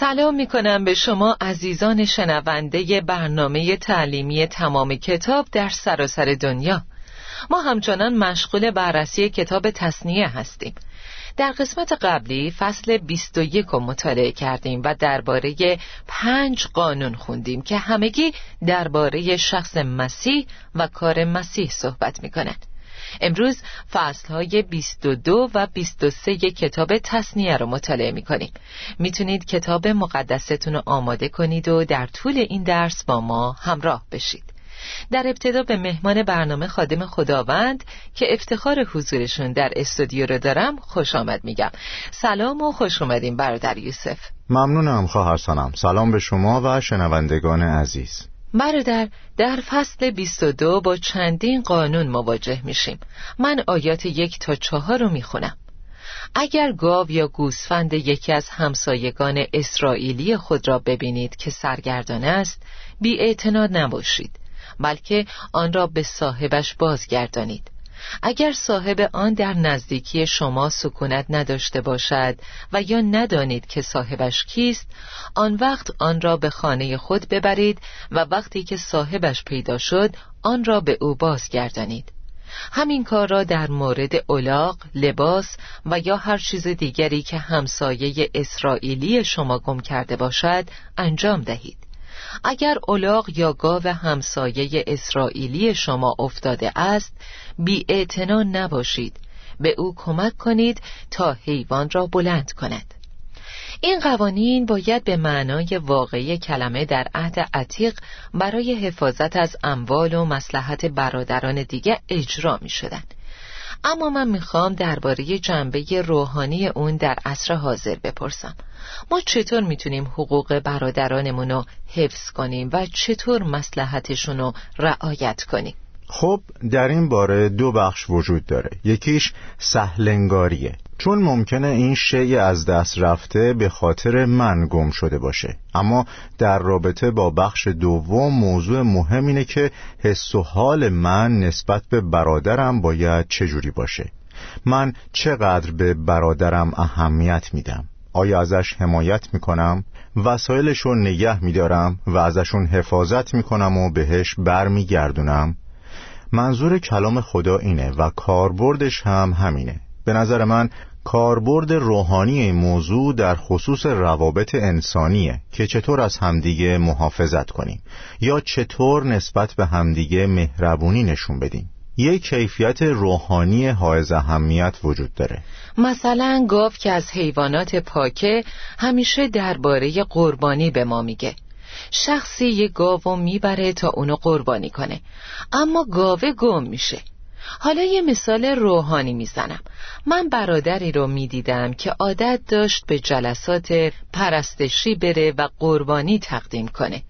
سلام می کنم به شما عزیزان شنونده برنامه تعلیمی تمام کتاب در سراسر دنیا ما همچنان مشغول بررسی کتاب تصنیه هستیم در قسمت قبلی فصل 21 رو مطالعه کردیم و درباره پنج قانون خوندیم که همگی درباره شخص مسیح و کار مسیح صحبت می کنند. امروز فصل های 22 و 23 کتاب تصنیه رو مطالعه می کنیم می‌تونید کتاب مقدستون رو آماده کنید و در طول این درس با ما همراه بشید. در ابتدا به مهمان برنامه خادم خداوند که افتخار حضورشون در استودیو رو دارم خوش آمد میگم. سلام و خوش اومدیم برادر یوسف. ممنونم خواهرسانم. سلام به شما و شنوندگان عزیز. برادر در فصل 22 با چندین قانون مواجه میشیم. من آیات یک تا چهار رو می‌خونم. اگر گاو یا گوسفند یکی از همسایگان اسرائیلی خود را ببینید که سرگردان است بی نباشید بلکه آن را به صاحبش بازگردانید. اگر صاحب آن در نزدیکی شما سکونت نداشته باشد و یا ندانید که صاحبش کیست آن وقت آن را به خانه خود ببرید و وقتی که صاحبش پیدا شد آن را به او بازگردانید. همین کار را در مورد اولاق، لباس و یا هر چیز دیگری که همسایه اسرائیلی شما گم کرده باشد انجام دهید. اگر اولاغ یا گاو همسایه اسرائیلی شما افتاده است بی نباشید به او کمک کنید تا حیوان را بلند کند این قوانین باید به معنای واقعی کلمه در عهد عتیق برای حفاظت از اموال و مسلحت برادران دیگه اجرا می شدن. اما من می‌خوام درباره جنبه روحانی اون در عصر حاضر بپرسم. ما چطور می‌تونیم حقوق برادرانمون رو حفظ کنیم و چطور مسلحتشون رو رعایت کنیم؟ خب در این باره دو بخش وجود داره. یکیش سهلنگاریه. چون ممکنه این شی از دست رفته به خاطر من گم شده باشه. اما در رابطه با بخش دوم موضوع مهم اینه که حس و حال من نسبت به برادرم باید چجوری باشه. من چقدر به برادرم اهمیت میدم؟ آیا ازش حمایت می‌کنم؟ وسایلش رو نگه میدارم و ازشون حفاظت می‌کنم و بهش برمیگردونم؟ منظور کلام خدا اینه و کاربردش هم همینه. به نظر من کاربرد روحانی این موضوع در خصوص روابط انسانیه که چطور از همدیگه محافظت کنیم یا چطور نسبت به همدیگه مهربونی نشون بدیم. یک کیفیت روحانی حائز اهمیت وجود داره. مثلا گاو که از حیوانات پاکه همیشه درباره قربانی به ما میگه. شخصی یه گاو می‌بره تا اونو قربانی کنه. اما گاوه گم میشه. حالا یه مثال روحانی می‌زنم. من برادری رو می‌دیدم که عادت داشت به جلسات پرستشی بره و قربانی تقدیم کنه.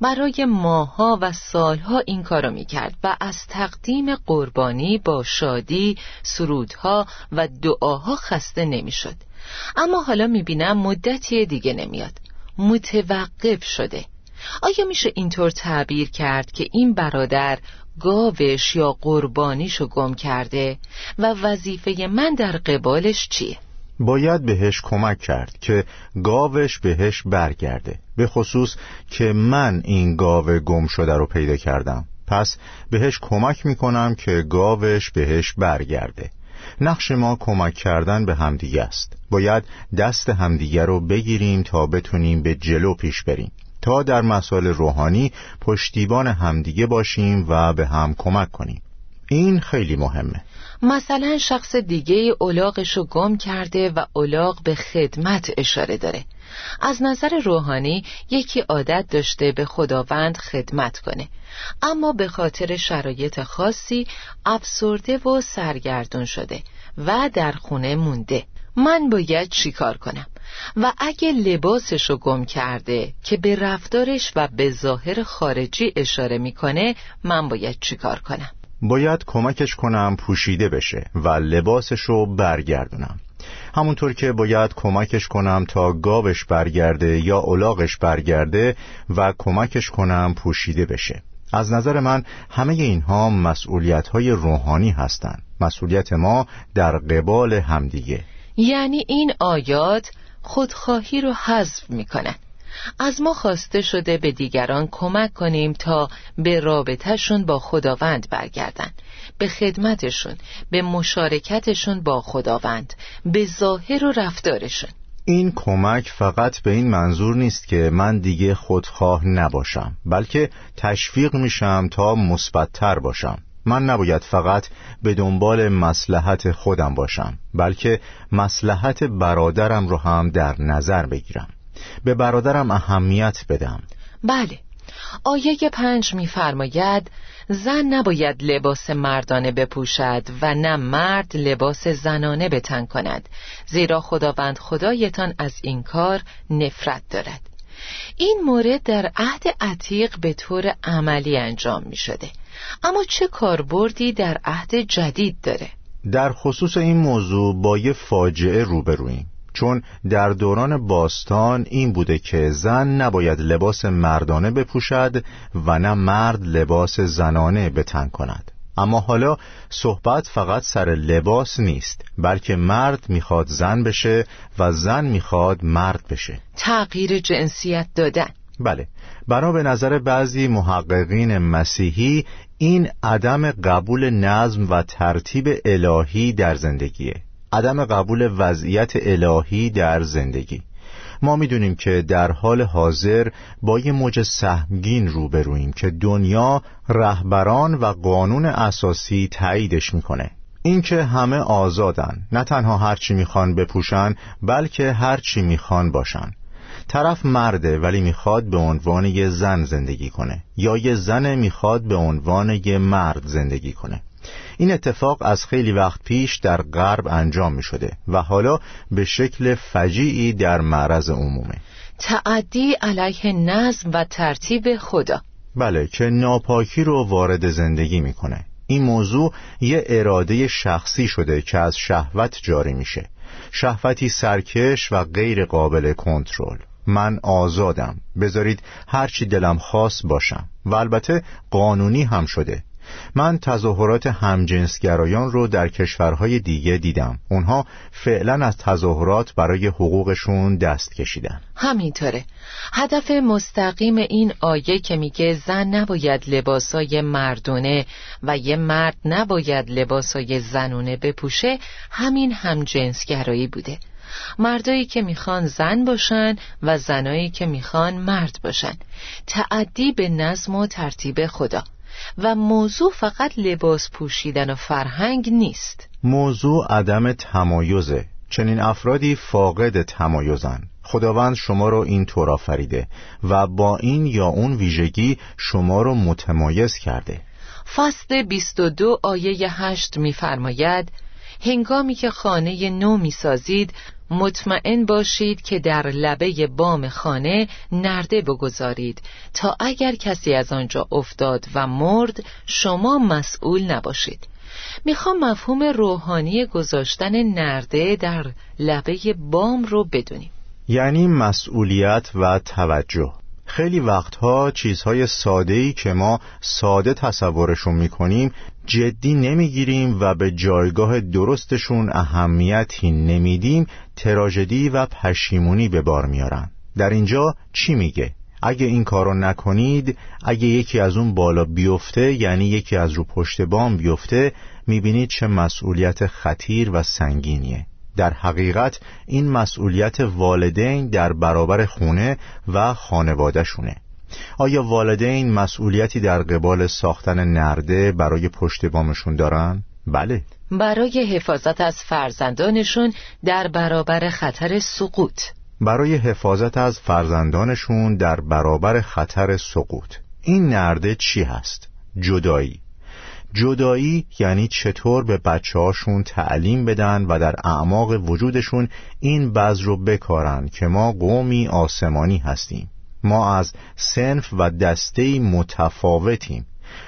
برای ماها و سالها این کارو می‌کرد و از تقدیم قربانی با شادی سرودها و دعاها خسته نمی‌شد. اما حالا می‌بینم مدتی دیگه نمیاد. متوقف شده. آیا میشه اینطور تعبیر کرد که این برادر گاوش یا قربانیشو گم کرده و وظیفه من در قبالش چیه؟ باید بهش کمک کرد که گاوش بهش برگرده به خصوص که من این گاو گم شده رو پیدا کردم. پس بهش کمک می‌کنم که گاوش بهش برگرده. نقش ما کمک کردن به همدیگه است. باید دست همدیگه رو بگیریم تا بتونیم به جلو پیش بریم. تا در مسائل روحانی پشتیبان همدیگه باشیم و به هم کمک کنیم. این خیلی مهمه. مثلا شخص دیگه اولاغشو گم کرده و اولاغ به خدمت اشاره داره. از نظر روحانی یکی عادت داشته به خداوند خدمت کنه. اما به خاطر شرایط خاصی افسرده و سرگردون شده و در خونه مونده. من باید چیکار کنم؟ و اگه لباسشو گم کرده که به رفتارش و به ظاهر خارجی اشاره می‌کنه من باید چیکار کنم؟ باید کمکش کنم پوشیده بشه و لباسشو برگردونم. همونطور که باید کمکش کنم تا گاوش برگرده یا اولاغش برگرده و کمکش کنم پوشیده بشه. از نظر من همه اینها مسئولیت های روحانی هستند مسئولیت ما در قبال همدیگه. یعنی این آیات خودخواهی رو حذف می‌کنن از ما خواسته شده به دیگران کمک کنیم تا به رابطهشون با خداوند برگردن به خدمتشون به مشارکتشون با خداوند به ظاهر و رفتارشون. این کمک فقط به این منظور نیست که من دیگه خودخواه نباشم بلکه تشویق میشم تا مثبتتر باشم. من نباید فقط به دنبال مسلحت خودم باشم بلکه مسلحت برادرم رو هم در نظر بگیرم. به برادرم اهمیت بدم. بله. آیه پنج میفرماید زن نباید لباس مردانه بپوشد و نه مرد لباس زنانه بتن کند زیرا خداوند خدایتان از این کار نفرت دارد. این مورد در عهد عتیق به طور عملی انجام می شده اما چه کاربردی در عهد جدید داره؟ در خصوص این موضوع با یه فاجعه روبرویم. چون در دوران باستان این بوده که زن نباید لباس مردانه بپوشد و نه مرد لباس زنانه بتن کند. اما حالا صحبت فقط سر لباس نیست بلکه مرد می‌خواد زن بشه و زن می‌خواد مرد بشه. تغییر جنسیت دادن. بله. بنا به نظر بعضی محققین مسیحی این عدم قبول نظم و ترتیب الهی در زندگیه. عدم قبول وضعیت الهی در زندگی. ما می‌دونیم که در حال حاضر با یه موج سهمگین روبرویم که دنیا رهبران و قانون اساسی تاییدش می‌کنه. اینکه همه آزادن نه تنها هرچی می‌خوان بپوشن بلکه هرچی می‌خوان باشن. طرف مرده ولی می‌خواد به عنوان یه زن زندگی کنه. یا یه زن می‌خواد به عنوان یه مرد زندگی کنه. این اتفاق از خیلی وقت پیش در غرب انجام می شده و حالا به شکل فجیعی در معرض عمومه. تعدی علیه نظم و ترتیب خدا. بله که ناپاکی رو وارد زندگی می‌کنه. این موضوع یه اراده شخصی شده که از شهوت جاری میشه. شهوتی سرکش و غیر قابل کنترل. من آزادم. بذارید هرچی دلم خاص باشم. و البته قانونی هم شده. من تظاهرات همجنسگرایان رو در کشورهای دیگه دیدم. اونها فعلا از تظاهرات برای حقوقشون دست کشیدن. همینطوره. هدف مستقیم این آیه که میگه زن نباید لباسای مردونه و یه مرد نباید لباسای زنونه بپوشه همین همجنسگرایی بوده. مردایی که می‌خوان زن باشن و زنایی که می‌خوان مرد باشن. تعدی به نظم و ترتیب خدا. و موضوع فقط لباس پوشیدن و فرهنگ نیست. موضوع عدم تمایزه. چنین افرادی فاقد تمایزن. خداوند شما رو این طور آفریده و با این یا اون ویژگی شما رو متمایز کرده. فصل 22 آیه 8 میفرماید هنگامی که خانه نو می‌سازید مطمئن باشید که در لبه بام خانه نرده بگذارید. تا اگر کسی از آنجا افتاد و مرد شما مسئول نباشید. می‌خوام مفهوم روحانی گذاشتن نرده در لبه بام رو بدونیم. یعنی مسئولیت و توجه. خیلی وقتها چیزهای ساده‌ای که ما ساده تصورشون می‌کنیم جدی نمی‌گیریم و به جایگاه درستشون اهمیتی نمیدیم تراژدی و پشیمونی به بار میارن در اینجا چی میگه؟ اگه این کارو نکنید اگه یکی از اون بالا بیفته یعنی یکی از رو پشت بام بیفته می‌بینید چه مسئولیت خطیر و سنگینیه در حقیقت این مسئولیت والدین در برابر خونه و خانوادهشونه. آیا والدین مسئولیتی در قبال ساختن نرده برای پشت بامشون دارن؟ بله. برای حفاظت از فرزندانشون در برابر خطر سقوط. برای حفاظت از فرزندانشون در برابر خطر سقوط. این نرده چی هست؟ جدایی. جدایی یعنی چطور به بچه هاشون تعلیم بدن و در اعماق وجودشون این بز رو بکارن که ما قومی آسمانی هستیم. ما از سنف و دسته متفاوتیم.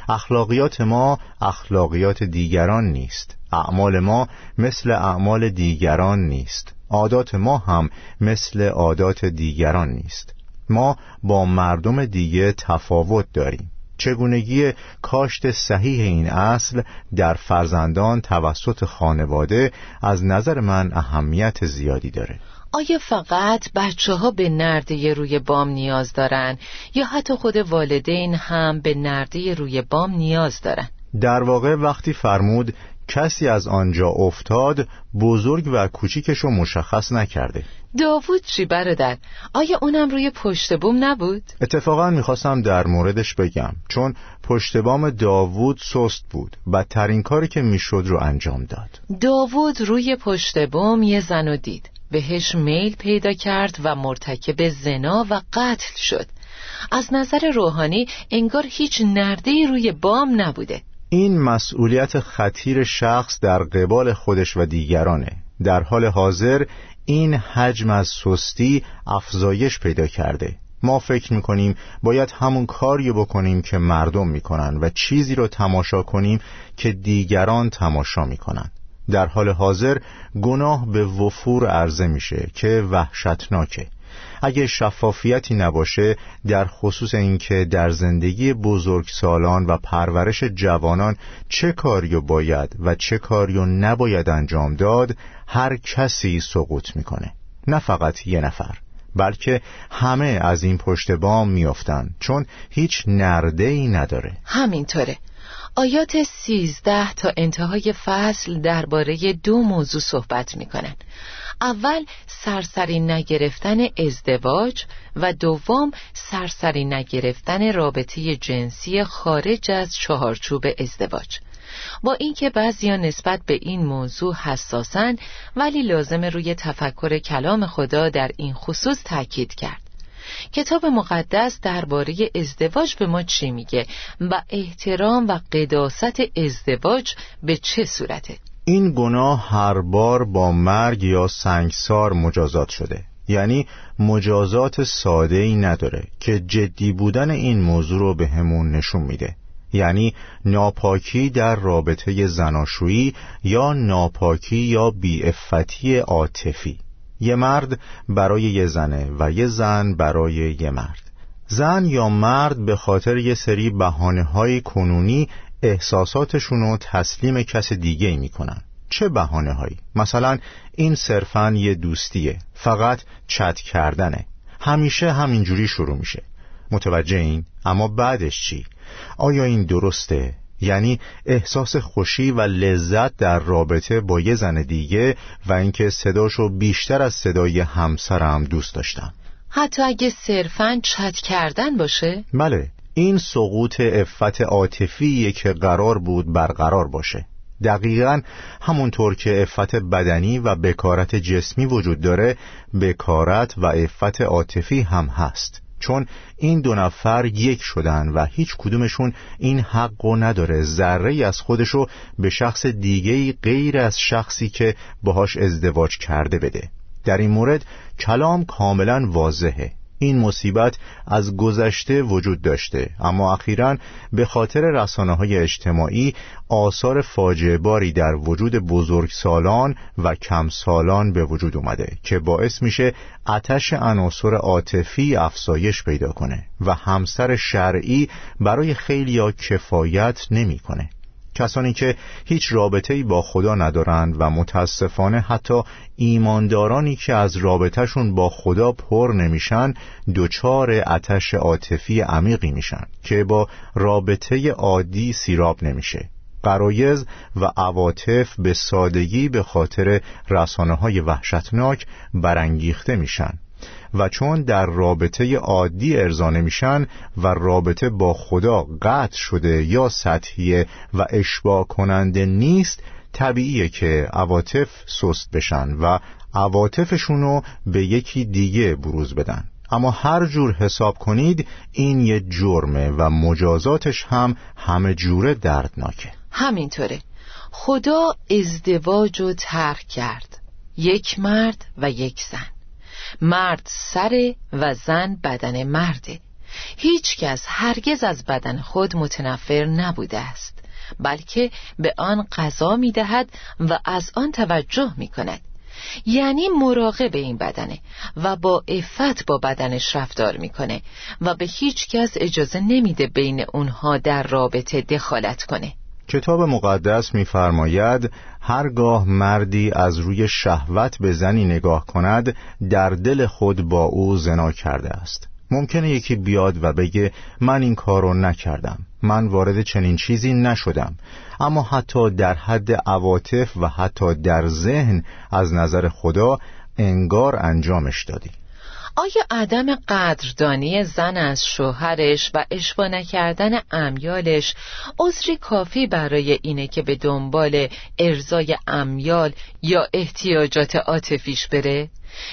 اخلاقیات ما اخلاقیات دیگران نیست. اعمال ما مثل اعمال دیگران نیست. عادات ما هم مثل عادات دیگران نیست. ما با مردم دیگه تفاوت داریم. چگونگی کاشت صحیح این اصل در فرزندان توسط خانواده از نظر من اهمیت زیادی داره آیا فقط بچه ها به نرده روی بام نیاز دارن یا حتی خود والدین هم به نرده روی بام نیاز دارن؟ در واقع وقتی فرمود کسی از آنجا افتاد بزرگ و کوچیکش مشخص نکرده داوود چی برادر؟ آیا اونم روی پشت بوم نبود؟ اتفاقا می‌خواستم در موردش بگم چون پشت بام داوود سست بود بدترین کاری که می‌شد رو انجام داد. داوود روی پشت بوم یه زن و دید. بهش میل پیدا کرد و مرتکب زنا و قتل شد. از نظر روحانی انگار هیچ نرده روی بام نبوده. این مسئولیت خطیر شخص در قبال خودش و دیگرانه. در حال حاضر این حجم از سستی افزایش پیدا کرده. ما فکر می‌کنیم باید همون کاری بکنیم که مردم می‌کنن و چیزی رو تماشا کنیم که دیگران تماشا می‌کنن. در حال حاضر گناه به وفور عرضه میشه که وحشتناکه. اگه شفافیتی نباشه در خصوص اینکه در زندگی بزرگسالان و پرورش جوانان چه کاریو باید و چه کاریو نباید انجام داد هر کسی سقوط می‌کنه. نه فقط یه نفر بلکه همه از این پشت بام میافتن چون هیچ نرده ای نداره. همینطوره. آیات سیزده تا انتهای فصل درباره دو موضوع صحبت می‌کنن. اول سرسری نگرفتن ازدواج و دوم سرسری نگرفتن رابطه جنسی خارج از چهارچوب ازدواج. با اینکه بعضیا نسبت به این موضوع حساسن ولی لازم روی تفکر کلام خدا در این خصوص تاکید کرد. کتاب مقدس درباره ازدواج به ما چی میگه و احترام و قداست ازدواج به چه صورته؟ این گناه هر بار با مرگ یا سنگسار مجازات شده. یعنی مجازات ساده ای نداره که جدی بودن این موضوع رو به همون نشون میده. یعنی ناپاکی در رابطه زناشویی یا ناپاکی یا بیعفتی عاطفی. یه مرد برای یه زنه و یه زن برای یه مرد زن یا مرد به خاطر یه سری بحانه های کنونی احساساتشون رو تسلیم کس دیگه می‌کنن چه بحانه هایی؟ مثلا این صرفا یه دوستیه فقط چت کردنه همیشه همینجوری شروع میشه متوجه این؟ اما بعدش چی؟ آیا این درسته؟ یعنی احساس خوشی و لذت در رابطه با یه زن دیگه و اینکه صداشو بیشتر از صدای همسرم دوست داشتم. حتی اگه صرفا چت کردن باشه؟ بله این سقوط افت عاطفی که قرار بود برقرار باشه. دقیقا همونطور که افت بدنی و بکارت جسمی وجود داره بکارت و افت عاطفی هم هست. چون این دو نفر یک شدن و هیچ کدومشون این حق و نداره. ذره از خودشو به شخص دیگه غیر از شخصی که باهاش ازدواج کرده بده. در این مورد کلام کاملا واضحه. این مصیبت از گذشته وجود داشته اما اخیرا به خاطر رسانه های اجتماعی آثار فاجعه باری در وجود بزرگسالان و کمسالان به وجود اومده که باعث میشه اتش عناصر عاطفی افزایش پیدا کنه و همسر شرعی برای خیلیا کفایت نمی‌کنه. کسانی که هیچ رابطه‌ای با خدا ندارند و متاسفانه حتی ایماندارانی که از رابطهشون با خدا پر نمیشن دچار اتش عاطفی عمیقی میشن که با رابطه عادی سیراب نمیشه. قرایز و عواطف به سادگی به خاطر رسانه های وحشتناک برانگیخته میشن. و چون در رابطه عادی ارزانه میشن و رابطه با خدا قطع شده یا سطحیه و اشباه کننده نیست طبیعیه که عواطف سست بشن و عواطفشونو به یکی دیگه بروز بدن. اما هر جور حساب کنید این یه جرمه و مجازاتش هم همه جوره دردناکه. همینطوره. خدا ازدواج و ترک کرد. یک مرد و یک زن. مرد سر و زن بدن مرده. هیچ کس هرگز از بدن خود متنفر نبوده است بلکه به آن قضا می دهد و از آن توجه می کند یعنی مراقب این بدنه و با افت با بدنش رفتار می‌کنه و به هیچ کس اجازه نمیده بین اونها در رابطه دخالت کنه. کتاب مقدس میفرماید هرگاه مردی از روی شهوت به زنی نگاه کند در دل خود با او زنا کرده است. ممکنه یکی بیاد و بگه من این کارو نکردم. من وارد چنین چیزی نشدم. اما حتی در حد عواطف و حتی در ذهن از نظر خدا انگار انجامش دادی. آیا عدم قدردانی زن از شوهرش و اشبا نکردن امیالش عذری کافی برای اینه که به دنبال ارزای امیال یا احتیاجات عاطفیش بره؟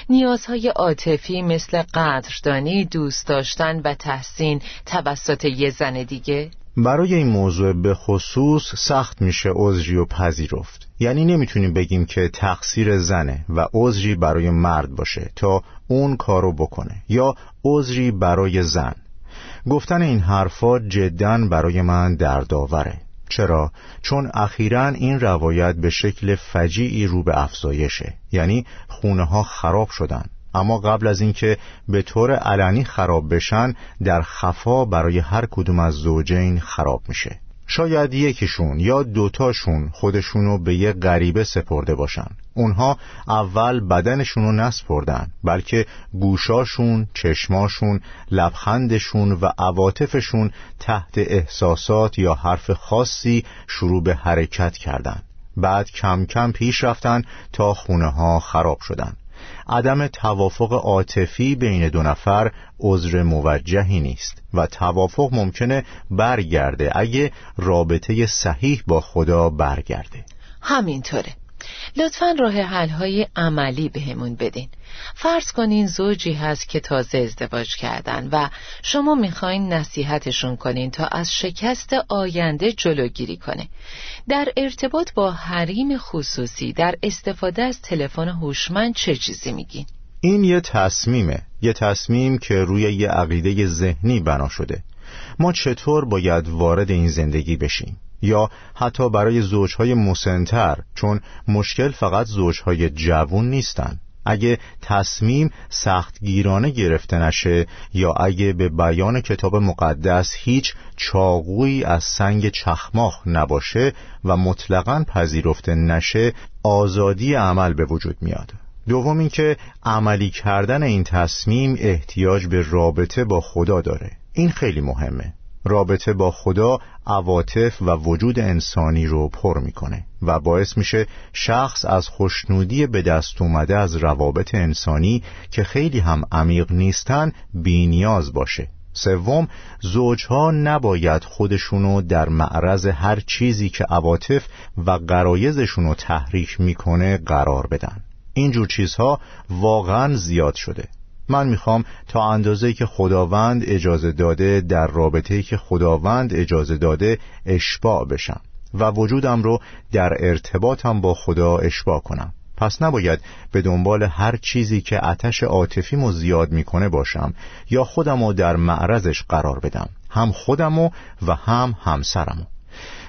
نیازهای عاطفی مثل قدردانی، دوست داشتن و تحسین توسط یه زن دیگه؟ برای این موضوع به خصوص سخت میشه عذری و پذیرفت. یعنی نمی‌تونیم بگیم که تقصیر زنه و عذری برای مرد باشه تا اون کارو بکنه یا عذری برای زن. گفتن این حرفا جدا برای من دردآوره. چرا؟ چون اخیرا این روایت به شکل فجیعی رو به افزایشه. یعنی خونه ها خراب شدن. اما قبل از اینکه به طور علنی خراب بشن در خفا برای هر کدوم از زوجین خراب میشه. شاید یکیشون یا دوتاشون خودشونو به یه غریبه سپرده باشن. اونها اول بدنشونو نسپردن بلکه گوشاشون، چشماشون، لبخندشون و عواطفشون تحت احساسات یا حرف خاصی شروع به حرکت کردند. بعد کم کم پیش رفتن تا خونه ها خراب شدن. عدم توافق عاطفی بین دو نفر عذر موجهی نیست و توافق ممکنه برگرده. اگه رابطه صحیح با خدا برگرده. همینطوره. لطفا راه حل های عملی بهمون بدین. فرض کنین زوجی هست که تازه ازدواج کردن و شما می‌خواین نصیحتشون کنین تا از شکست آینده جلوگیری کنه. در ارتباط با حریم خصوصی در استفاده از تلفن هوشمند چه چیزی میگین؟ این یه تصمیمه. یه تصمیم که روی یه عقیده ذهنی بنا شده. ما چطور باید وارد این زندگی بشیم؟ یا حتی برای زوجهای مسنتر چون مشکل فقط زوجهای جوون نیستن. اگه تصمیم سختگیرانه گرفته نشه یا اگه به بیان کتاب مقدس هیچ چاقویی از سنگ چخماخ نباشه و مطلقا پذیرفته نشه آزادی عمل به وجود میاد. دوم اینکه عملی کردن این تصمیم احتیاج به رابطه با خدا داره. این خیلی مهمه. رابطه با خدا عواطف و وجود انسانی رو پر می‌کنه و باعث میشه شخص از خوشنودی به دست اومده از روابط انسانی که خیلی هم عمیق نیستن بینیاز باشه. سوم زوجها نباید خودشونو در معرض هر چیزی که عواطف و قرایزشونو تحریک می‌کنه قرار بدن. اینجور چیزها واقعا زیاد شده. من می‌خوام تا اندازه که خداوند اجازه داده در رابطه که خداوند اجازه داده اشباع بشم و وجودم رو در ارتباطم با خدا اشباع کنم. پس نباید به دنبال هر چیزی که عتش عاطفیمو زیاد می‌کنه باشم یا خودمو در معرضش قرار بدم. هم خودمو و هم همسرمو.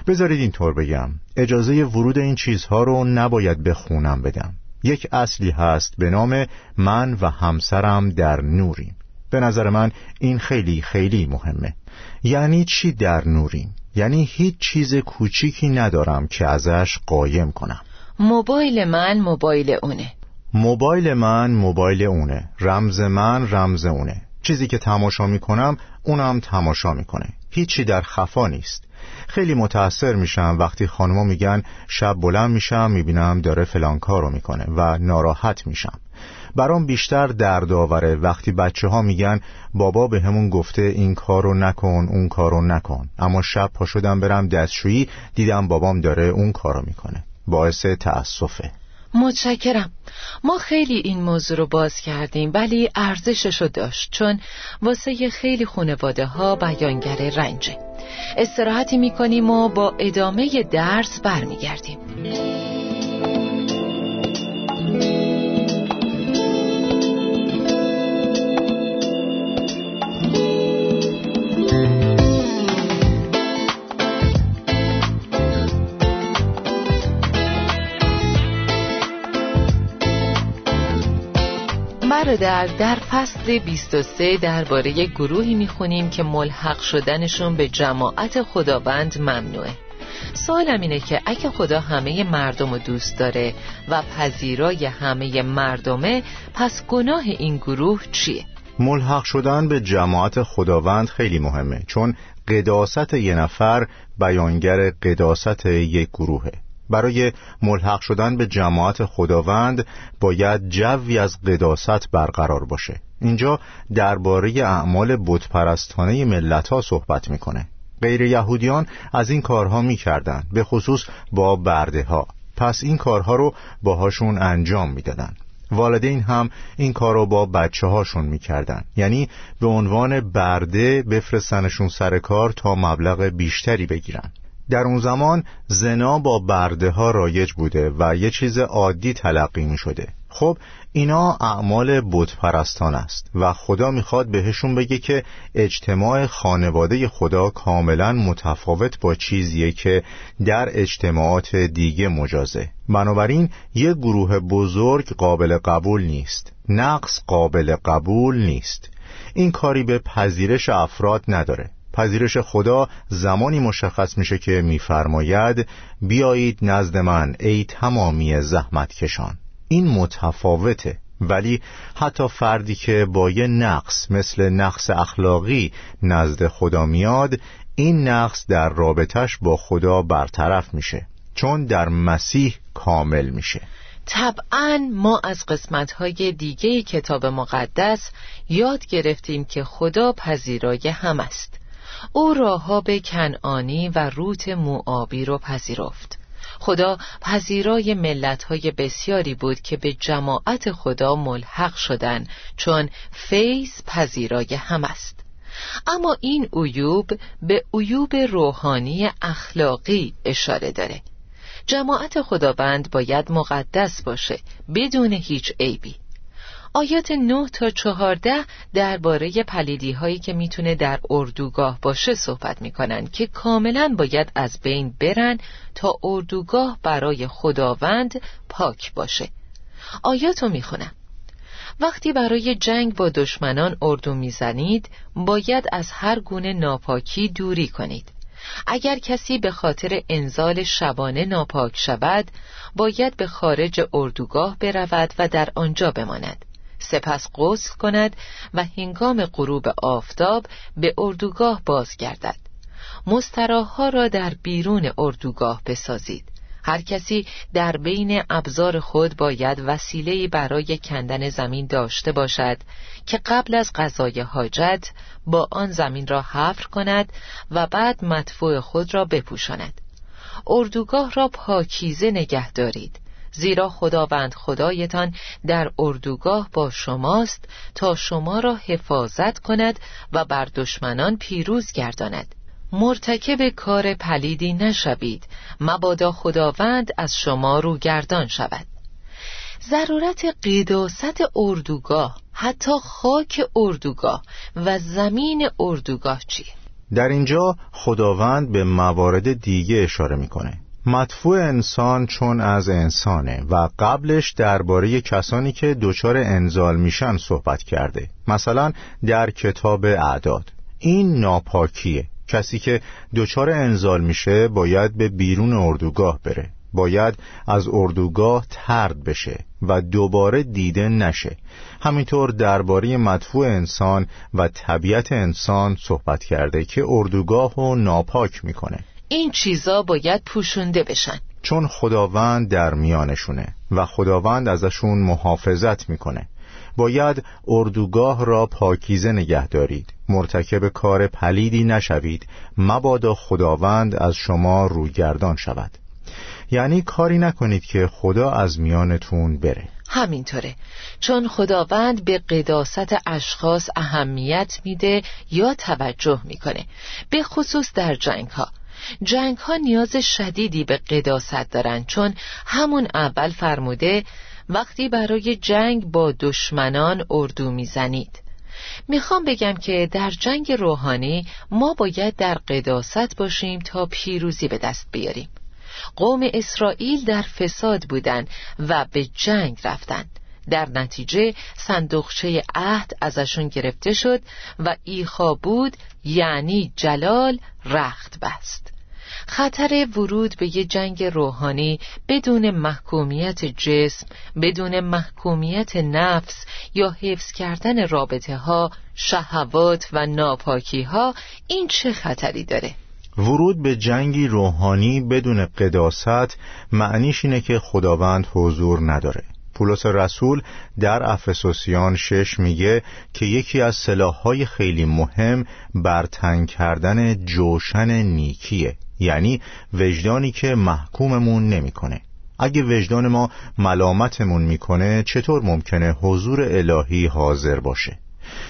بذارید اینطور بگم. اجازه ورود این چیزها رو نباید به خونم بدم. یک اصلی هست به نام من و همسرم در نوریم. به نظر من این خیلی خیلی مهمه. یعنی چی در نوریم؟ یعنی هیچ چیز کوچیکی ندارم که ازش قایم کنم. موبایل من موبایل اونه. موبایل من موبایل اونه. رمز من رمز اونه. چیزی که تماشا می‌کنم اونم تماشا می‌کنه. هیچی در خفا نیست. خیلی متأثر میشم وقتی خانما میگن شب بلند میشم می‌بینم داره فلان کارو می‌کنه و ناراحت میشم. برام بیشتر درد آوره وقتی بچه ها میگن بابا به همون گفته این کارو نکن اون کارو نکن. اما شب پا شدم برم دستشویی دیدم بابام داره اون کارو می‌کنه. باعث تأسفه. متشکرم. ما خیلی این موضوع رو باز کردیم ولی ارزشش رو داشت چون واسه خیلی خانواده ها بیانگر رنجه. استراحتی می‌کنیم و با ادامه درس برمیگردیم. برادر در فصل 23 درباره گروهی می‌خونیم که ملحق شدنشون به جماعت خداوند ممنوعه سوالم اینه که اگه خدا همه مردم رو دوست داره و پذیرای همه مردمه پس گناه این گروه چیه؟ ملحق شدن به جماعت خداوند خیلی مهمه چون قداست یه نفر بیانگر قداست یک گروهه برای ملحق شدن به جماعت خداوند باید جوی از قداست برقرار باشه. اینجا درباره اعمال بتپرستانه ملت ها صحبت می‌کنه. غیر یهودیان از این کارها می‌کردن به خصوص با برده ها پس این کارها رو باهاشون انجام می‌دادن والدین هم این کار رو با بچه هاشون می‌کردن یعنی به عنوان برده بفرستنشون سر کار تا مبلغ بیشتری بگیرن. در اون زمان زنا با برده ها رایج بوده و یه چیز عادی تلقی می شده. خب اینا اعمال بودپرستان است و خدا می‌خواد بهشون بگه که اجتماع خانواده خدا کاملا متفاوت با چیزیه که در اجتماعات دیگه مجازه. بنابراین یه گروه بزرگ قابل قبول نیست. نقص قابل قبول نیست. این کاری به پذیرش افراد نداره. پذیرش خدا زمانی مشخص میشه که میفرماید بیایید نزد من ای تمامی زحمت کشان. این متفاوته ولی حتی فردی که با یه نقص مثل نقص اخلاقی نزد خدا میاد این نقص در رابطش با خدا برطرف میشه چون در مسیح کامل میشه. طبعا ما از قسمتهای دیگه کتاب مقدس یاد گرفتیم که خدا پذیرای هم است. او راهاب کنعانی و روت موآبی رو پذیرفت. خدا پذیرای ملتهای بسیاری بود که به جماعت خدا ملحق شدن چون فیض پذیرای هم است. اما این عیوب به عیوب روحانی اخلاقی اشاره داره. جماعت خداوند باید مقدس باشه بدون هیچ عیبی. آیات 9 تا 14 درباره پلیدی هایی که می‌تونه در اردوگاه باشه صحبت می‌کنن که کاملا باید از بین برن تا اردوگاه برای خداوند پاک باشه. آیاتو می‌خونم. وقتی برای جنگ با دشمنان اردو می‌زنید باید از هر گونه ناپاکی دوری کنید. اگر کسی به خاطر انزال شبانه ناپاک شود باید به خارج اردوگاه برود و در آنجا بماند. سپس غسل کند و هنگام غروب آفتاب به اردوگاه بازگردد. مستراها را در بیرون اردوگاه بسازید. هر کسی در بین ابزار خود باید وسیله برای کندن زمین داشته باشد که قبل از غذای حاجت با آن زمین را حفر کند و بعد مدفوع خود را بپوشاند. اردوگاه را پاکیزه نگه دارید. زیرا خداوند خدایتان در اردوگاه با شماست تا شما را حفاظت کند و بر دشمنان پیروز گرداند. مرتکب کار پلیدی نشوید. مبادا خداوند از شما روگردان شود. ضرورت قداست اردوگاه حتی خاک اردوگاه و زمین اردوگاه چیه؟ در اینجا خداوند به موارد دیگه اشاره می‌کنه. مدفوع انسان چون از انسانه و قبلش درباره کسانی که دچار انزال میشن صحبت کرده. مثلا در کتاب اعداد. این ناپاکیه. کسی که دچار انزال میشه باید به بیرون اردوگاه بره. باید از اردوگاه ترد بشه و دوباره دیده نشه. همینطور درباره مدفوع انسان و طبیعت انسان صحبت کرده که اردوگاه رو ناپاک می‌کنه. این چیزا باید پوشونده بشن. چون خداوند در میانشونه و خداوند ازشون محافظت می‌کنه. باید اردوگاه را پاکیزه نگه دارید. مرتکب کار پلیدی نشوید. مبادا خداوند از شما رویگردان شود. یعنی کاری نکنید که خدا از میانتون بره. همینطوره. چون خداوند به قداست اشخاص اهمیت میده یا توجه می‌کنه. به خصوص در جنگ ها جنگ ها نیاز شدیدی به قداست دارن چون همون اول فرموده وقتی برای جنگ با دشمنان اردو می‌زنید. می‌خوام بگم که در جنگ روحانی ما باید در قداست باشیم تا پیروزی به دست بیاریم. قوم اسرائیل در فساد بودند و به جنگ رفتند. در نتیجه صندوقچه عهد ازشون گرفته شد و ایخا بود یعنی جلال رخت بست. خطر ورود به یه جنگ روحانی بدون محکومیت جسم بدون محکومیت نفس یا حفظ کردن رابطه ها شهوات و ناپاکی ها این چه خطری داره؟ ورود به جنگی روحانی بدون قداست معنیش اینه که خداوند حضور نداره پولس رسول در افسوسیان شش میگه که یکی از سلاحهای خیلی مهم برتن کردن جوشن نیکیه یعنی وجدانی که محکوممون نمی‌کنه. اگه وجدان ما ملامتمون می‌کنه چطور ممکنه حضور الهی حاضر باشه؟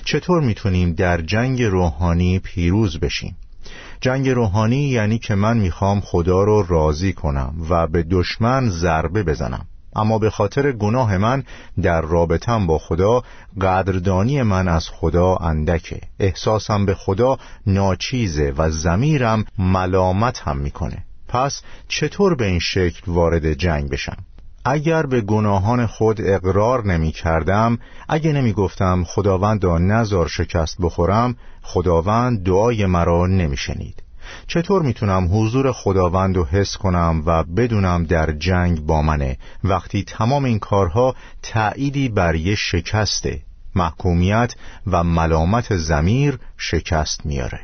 چطور می‌تونیم در جنگ روحانی پیروز بشیم؟ جنگ روحانی یعنی که من می‌خوام خدا رو راضی کنم و به دشمن ضربه بزنم اما به خاطر گناه من در رابطم با خدا قدردانی من از خدا اندکه. احساسم به خدا ناچیزه و زمیرم ملامت هم می‌کنه. پس چطور به این شکل وارد جنگ بشم؟ اگر به گناهان خود اقرار نمی کردم اگه نمی گفتم خداوندا نزار شکست بخورم خداوند دعای مرا نمی شنید چطور می‌تونم حضور خداوند رو حس کنم و بدونم در جنگ با منه؟ وقتی تمام این کارها تأییدی بر یه شکسته محکومیت و ملامت زمیر شکست میاره.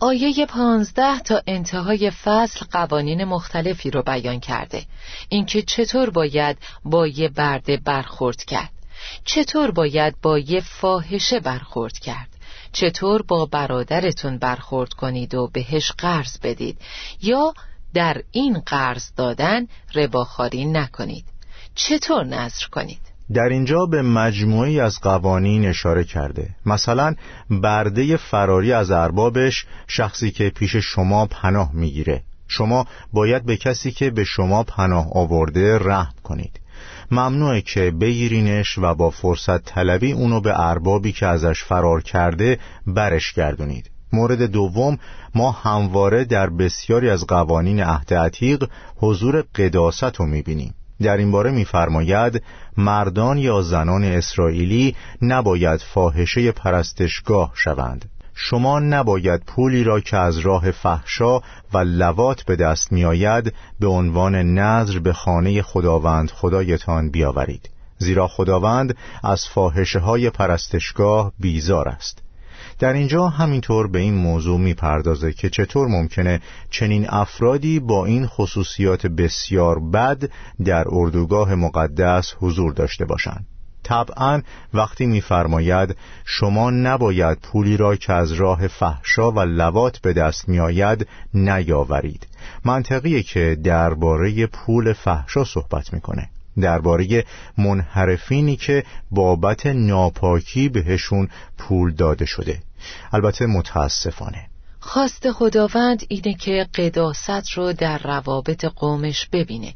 آیه پانزده تا انتهای فصل قوانین مختلفی رو بیان کرده. اینکه چطور باید با یه برده برخورد کرد؟ چطور باید با یه فاحشه برخورد کرد؟ چطور با برادرتون برخورد کنید و بهش قرض بدید یا در این قرض دادن رباخاری نکنید؟ چطور نظر کنید؟ در اینجا به مجموعی از قوانین اشاره کرده. مثلا برده فراری از اربابش شخصی که پیش شما پناه می‌گیره. شما باید به کسی که به شما پناه آورده رحم کنید. ممنوعه که بگیرینش و با فرصت طلبی اونو به اربابی که ازش فرار کرده برش گردونید. مورد دوم ما همواره در بسیاری از قوانین عهد عتیق حضور قداست رو می‌بینیم. در این باره میفرماید مردان یا زنان اسرائیلی نباید فاحشه پرستشگاه شوند. شما نباید پولی را که از راه فحشا و لوات به دست میآید به عنوان نظر به خانه خداوند خدایتان بیاورید. زیرا خداوند از فاحشه های پرستشگاه بیزار است. در اینجا همینطور به این موضوع می‌پردازه که چطور ممکنه چنین افرادی با این خصوصیات بسیار بد در اردوگاه مقدس حضور داشته باشند. طبعا وقتی میفرماید شما نباید پولی را که از راه فحشا و لوات به دست میآید نیاورید. منطقیه که درباره پول فحشا صحبت می‌کنه. درباره منحرفینی که بابت ناپاکی بهشون پول داده شده. البته متاسفانه. خواست خداوند اینه که قداست رو در روابط قومش ببینه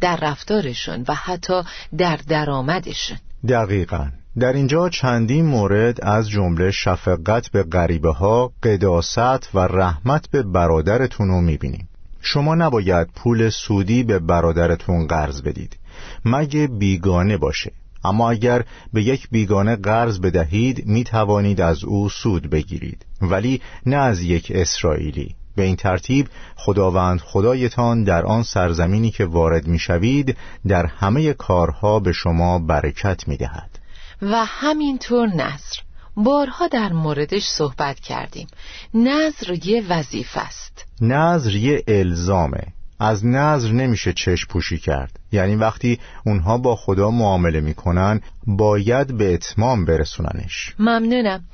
در رفتارشون و حتی در درآمدشون. دقیقا. در اینجا چندین مورد از جمله شفقت به غریبه ها قداست و رحمت به برادرتون رو می‌بینیم. شما نباید پول سودی به برادرتون قرض بدید. مگه بیگانه باشه. اما اگر به یک بیگانه قرض بدهید می توانید از او سود بگیرید. ولی نه از یک اسرائیلی. به این ترتیب خداوند خدایتان در آن سرزمینی که وارد می‌شوید در همه کارها به شما برکت می‌دهد. و همینطور نصر بارها در موردش صحبت کردیم. نظر یه وظیفه است. نظر یه الزامه. از نظر نمیشه چشم پوشی کرد. یعنی وقتی اونها با خدا معامله می‌کنن باید به اتمام برسوننش. ممنونم.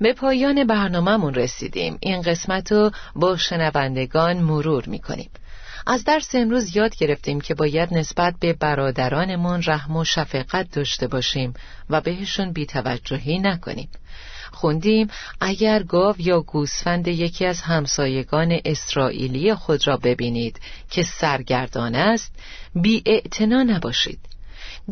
به پایان برنامهمون رسیدیم. این قسمت رو با شنوندگان مرور می‌کنیم. از درس امروز یاد گرفتیم که باید نسبت به برادرانمون رحم و شفقت داشته باشیم و بهشون بیتوجهی نکنیم. خوندیم. اگر گاو یا گوسفند یکی از همسایگان اسرائیلی خود را ببینید که سرگردان است بی نباشید.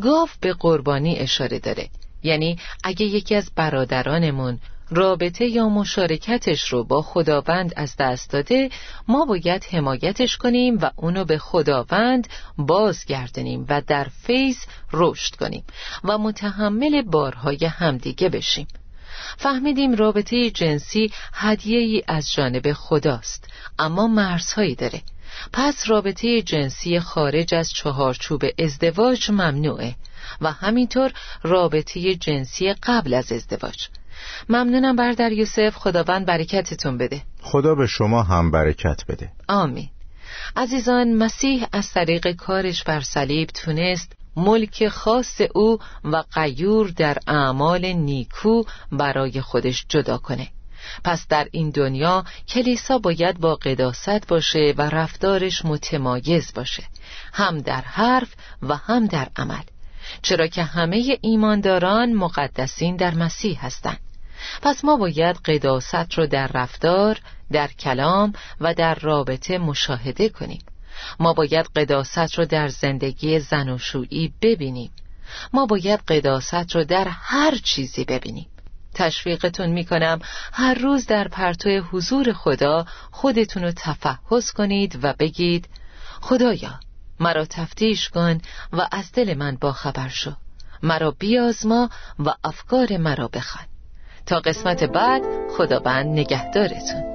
گاو به قربانی اشاره داره. یعنی اگه یکی از برادرانمون رابطه یا مشارکتش رو با خداوند از دست داده ما باید حمایتش کنیم و اونو به خداوند بازگردنیم و در فیض رشد کنیم و متحمل بارهای همدیگه بشیم. فهمیدیم رابطه جنسی هدیه ای از جانب خداست اما مرزهایی داره. پس رابطه جنسی خارج از چهارچوب ازدواج ممنوعه و همینطور رابطه جنسی قبل از ازدواج. ممنونم بردر یوسف خداوند برکتتون بده. خدا به شما هم برکت بده. آمین. عزیزان مسیح از طریق کارش بر صلیب تونست ملک خاص او و قیور در اعمال نیکو برای خودش جدا کنه. پس در این دنیا کلیسا باید با قداست باشه و رفتارش متمایز باشه هم در حرف و هم در عمل. چرا که همه ایمانداران مقدسین در مسیح هستند. پس ما باید قداست رو در رفتار، در کلام و در رابطه مشاهده کنیم. ما باید قداست رو در زندگی زناشویی ببینیم. ما باید قداست رو در هر چیزی ببینیم. تشویقتون می‌کنم هر روز در پرتو حضور خدا خودتون رو تفحص کنید و بگید خدایا مرا تفتیش کن و از دل من باخبر شو. مرا بیازما و افکار مرا بخوان. تا قسمت بعد خداوند نگهدارتون.